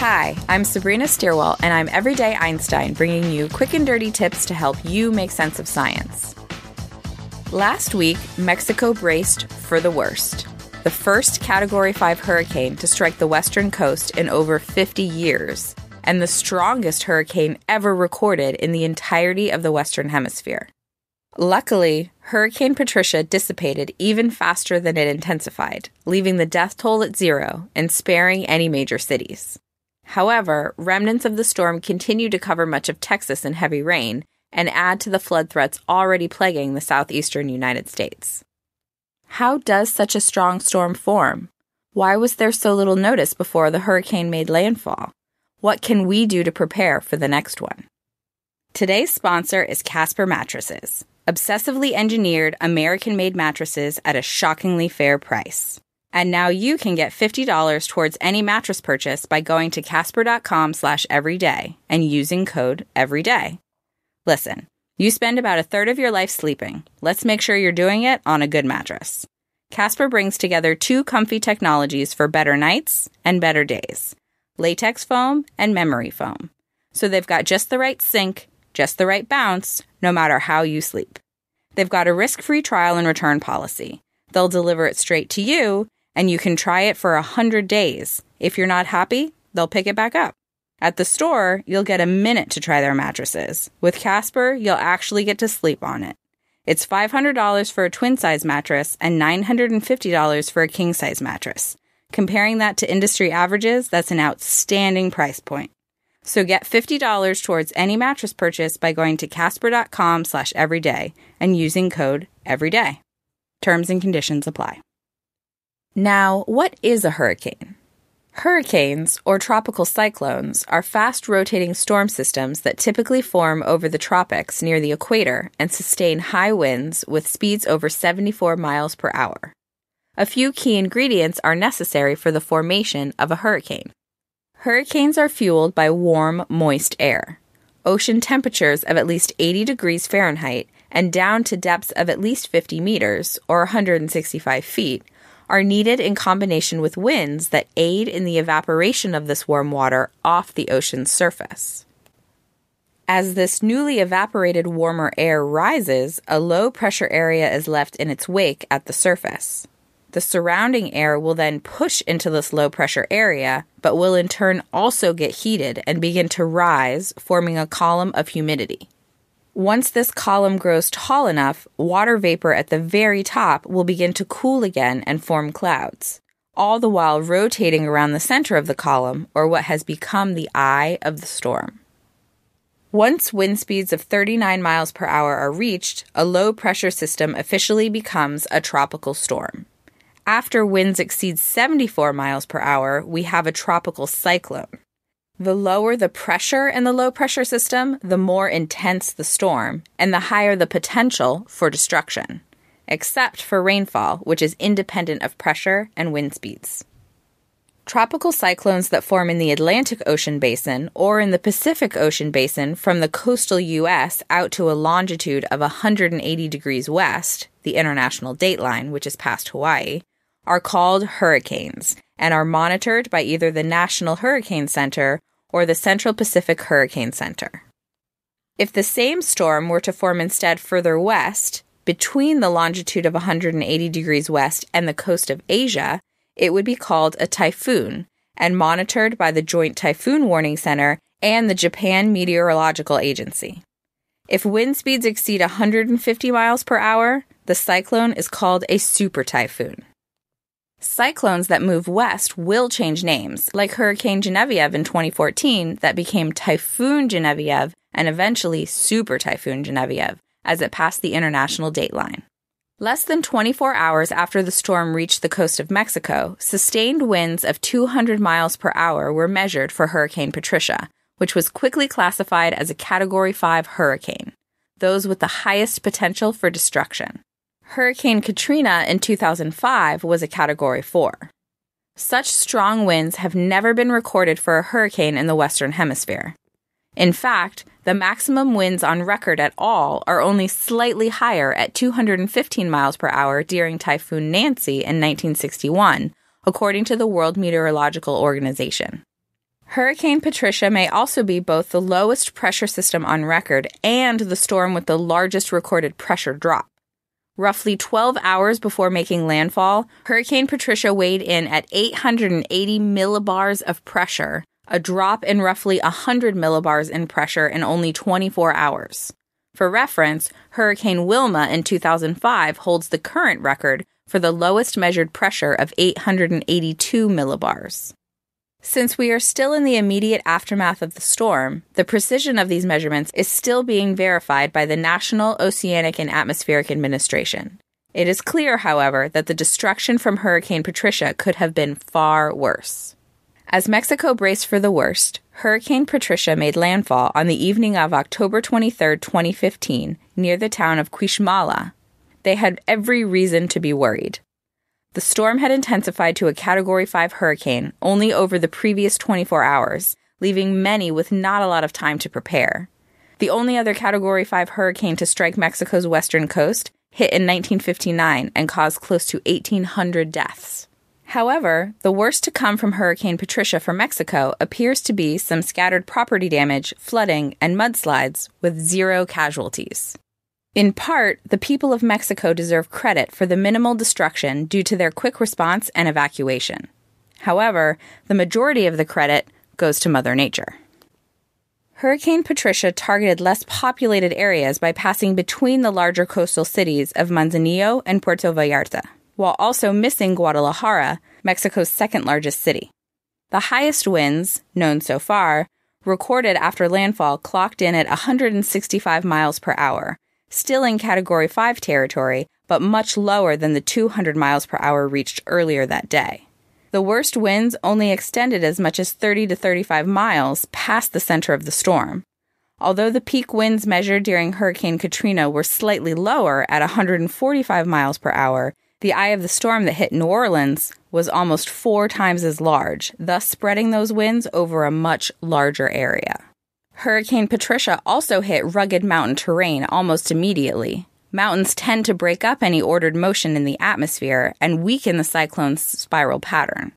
Hi, I'm Sabrina Stierwalt, and I'm Everyday Einstein, bringing you quick and dirty tips to help you make sense of science. Last week, Mexico braced for the worst. The first Category 5 hurricane to strike the western coast in over 50 years, and the strongest hurricane ever recorded in the entirety of the Western Hemisphere. Luckily, Hurricane Patricia dissipated even faster than it intensified, leaving the death toll at zero and sparing any major cities. However, remnants of the storm continue to cover much of Texas in heavy rain and add to the flood threats already plaguing the southeastern United States. How does such a strong storm form? Why was there so little notice before the hurricane made landfall? What can we do to prepare for the next one? Today's sponsor is Casper Mattresses, obsessively engineered American made mattresses at a shockingly fair price. And now you can get $50 towards any mattress purchase by going to casper.com slash everyday and using code everyday. Listen, you spend about a third of your life sleeping. Let's make sure you're doing it on a good mattress. Casper brings together two comfy technologies for better nights and better days latex foam and memory foam. So they've got just the right sink, just the right bounce, no matter how you sleep. They've got a risk free trial and return policy. They'll deliver it straight to you and you can try it for 100 days. If you're not happy, they'll pick it back up. At the store, you'll get a minute to try their mattresses. With Casper, you'll actually get to sleep on it. It's $500 for a twin size mattress and $950 for a king size mattress. Comparing that to industry averages, that's an outstanding price point. So get $50 towards any mattress purchase by going to casper.com slash everyday and using code everyday. Terms and conditions apply. Now, what is a hurricane? Hurricanes, or tropical cyclones, are fast rotating storm systems that typically form over the tropics near the equator and sustain high winds with speeds over 74 miles per hour. A few key ingredients are necessary for the formation of a hurricane. Hurricanes are fueled by warm, moist air. Ocean temperatures of at least 80 degrees Fahrenheit and down to depths of at least 50 meters, or 165 feet, are needed in combination with winds that aid in the evaporation of this warm water off the ocean's surface. As this newly evaporated warmer air rises, a low pressure area is left in its wake at the surface. The surrounding air will then push into this low pressure area, but will in turn also get heated and begin to rise, forming a column of humidity. Once this column grows tall enough, water vapor at the very top will begin to cool again and form clouds, all the while rotating around the center of the column, or what has become the eye of the storm. Once wind speeds of 39 miles per hour are reached, a low pressure system officially becomes a tropical storm. After winds exceed 74 miles per hour, we have a tropical cyclone. The lower the pressure in the low pressure system, the more intense the storm, and the higher the potential for destruction, except for rainfall, which is independent of pressure and wind speeds. Tropical cyclones that form in the Atlantic Ocean basin or in the Pacific Ocean basin from the coastal U.S. out to a longitude of 180 degrees west, the international dateline, which is past Hawaii, are called hurricanes and are monitored by either the National Hurricane Center or the Central Pacific Hurricane Center. If the same storm were to form instead further west, between the longitude of 180 degrees west and the coast of Asia, it would be called a typhoon and monitored by the Joint Typhoon Warning Center and the Japan Meteorological Agency. If wind speeds exceed 150 miles per hour, the cyclone is called a super typhoon. Cyclones that move west will change names, like Hurricane Genevieve in 2014 that became Typhoon Genevieve and eventually Super Typhoon Genevieve as it passed the international dateline. Less than 24 hours after the storm reached the coast of Mexico, sustained winds of 200 miles per hour were measured for Hurricane Patricia, which was quickly classified as a Category 5 hurricane, those with the highest potential for destruction. Hurricane Katrina in 2005 was a Category 4. Such strong winds have never been recorded for a hurricane in the Western Hemisphere. In fact, the maximum winds on record at all are only slightly higher at 215 miles per hour during Typhoon Nancy in 1961, according to the World Meteorological Organization. Hurricane Patricia may also be both the lowest pressure system on record and the storm with the largest recorded pressure drop. Roughly 12 hours before making landfall, Hurricane Patricia weighed in at 880 millibars of pressure, a drop in roughly 100 millibars in pressure in only 24 hours. For reference, Hurricane Wilma in 2005 holds the current record for the lowest measured pressure of 882 millibars. Since we are still in the immediate aftermath of the storm, the precision of these measurements is still being verified by the National Oceanic and Atmospheric Administration. It is clear, however, that the destruction from Hurricane Patricia could have been far worse. As Mexico braced for the worst, Hurricane Patricia made landfall on the evening of October 23, 2015, near the town of Cuixmala. They had every reason to be worried. The storm had intensified to a Category 5 hurricane only over the previous 24 hours, leaving many with not a lot of time to prepare. The only other Category 5 hurricane to strike Mexico's western coast hit in 1959 and caused close to 1,800 deaths. However, the worst to come from Hurricane Patricia for Mexico appears to be some scattered property damage, flooding, and mudslides with zero casualties. In part, the people of Mexico deserve credit for the minimal destruction due to their quick response and evacuation. However, the majority of the credit goes to Mother Nature. Hurricane Patricia targeted less populated areas by passing between the larger coastal cities of Manzanillo and Puerto Vallarta while also missing Guadalajara, Mexico's second largest city. The highest winds, known so far, recorded after landfall clocked in at 165 miles per hour, still in Category 5 territory, but much lower than the 200 miles per hour reached earlier that day. The worst winds only extended as much as 30 to 35 miles past the center of the storm. Although the peak winds measured during Hurricane Katrina were slightly lower at 145 miles per hour, the eye of the storm that hit New Orleans was almost four times as large, thus spreading those winds over a much larger area. Hurricane Patricia also hit rugged mountain terrain almost immediately. Mountains tend to break up any ordered motion in the atmosphere and weaken the cyclone's spiral pattern.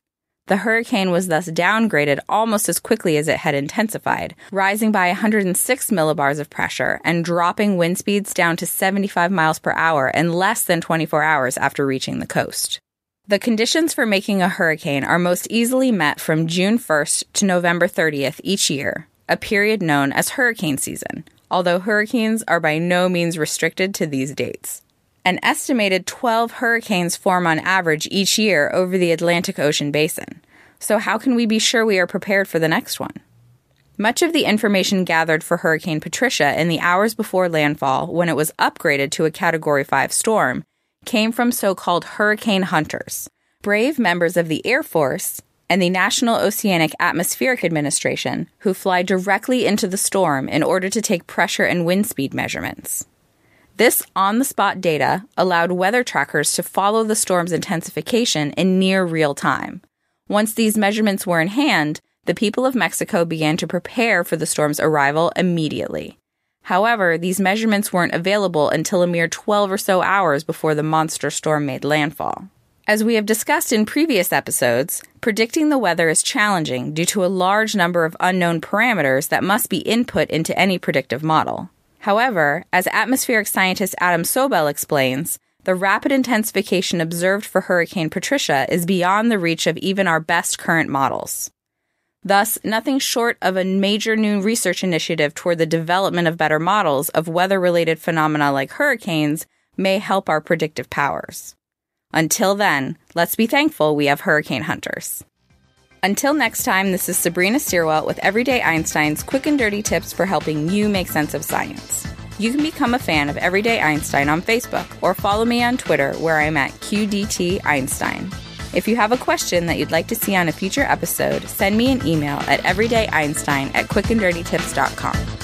The hurricane was thus downgraded almost as quickly as it had intensified, rising by 106 millibars of pressure and dropping wind speeds down to 75 miles per hour in less than 24 hours after reaching the coast. The conditions for making a hurricane are most easily met from June 1st to November 30th each year, a period known as hurricane season, although hurricanes are by no means restricted to these dates. An estimated 12 hurricanes form on average each year over the Atlantic Ocean basin. So, how can we be sure we are prepared for the next one? Much of the information gathered for Hurricane Patricia in the hours before landfall, when it was upgraded to a Category 5 storm, came from so called hurricane hunters, brave members of the Air Force and the National Oceanic Atmospheric Administration who fly directly into the storm in order to take pressure and wind speed measurements. This on the spot data allowed weather trackers to follow the storm's intensification in near real time. Once these measurements were in hand, the people of Mexico began to prepare for the storm's arrival immediately. However, these measurements weren't available until a mere 12 or so hours before the monster storm made landfall. As we have discussed in previous episodes, predicting the weather is challenging due to a large number of unknown parameters that must be input into any predictive model. However, as atmospheric scientist Adam Sobel explains, the rapid intensification observed for Hurricane Patricia is beyond the reach of even our best current models. Thus, nothing short of a major new research initiative toward the development of better models of weather related phenomena like hurricanes may help our predictive powers. Until then, let's be thankful we have hurricane hunters. Until next time, this is Sabrina Stierwalt with Everyday Einstein's quick and dirty tips for helping you make sense of science. You can become a fan of Everyday Einstein on Facebook or follow me on Twitter where I'm at QDT Einstein. If you have a question that you'd like to see on a future episode, send me an email at everydayeinstein at quickanddirtytips.com.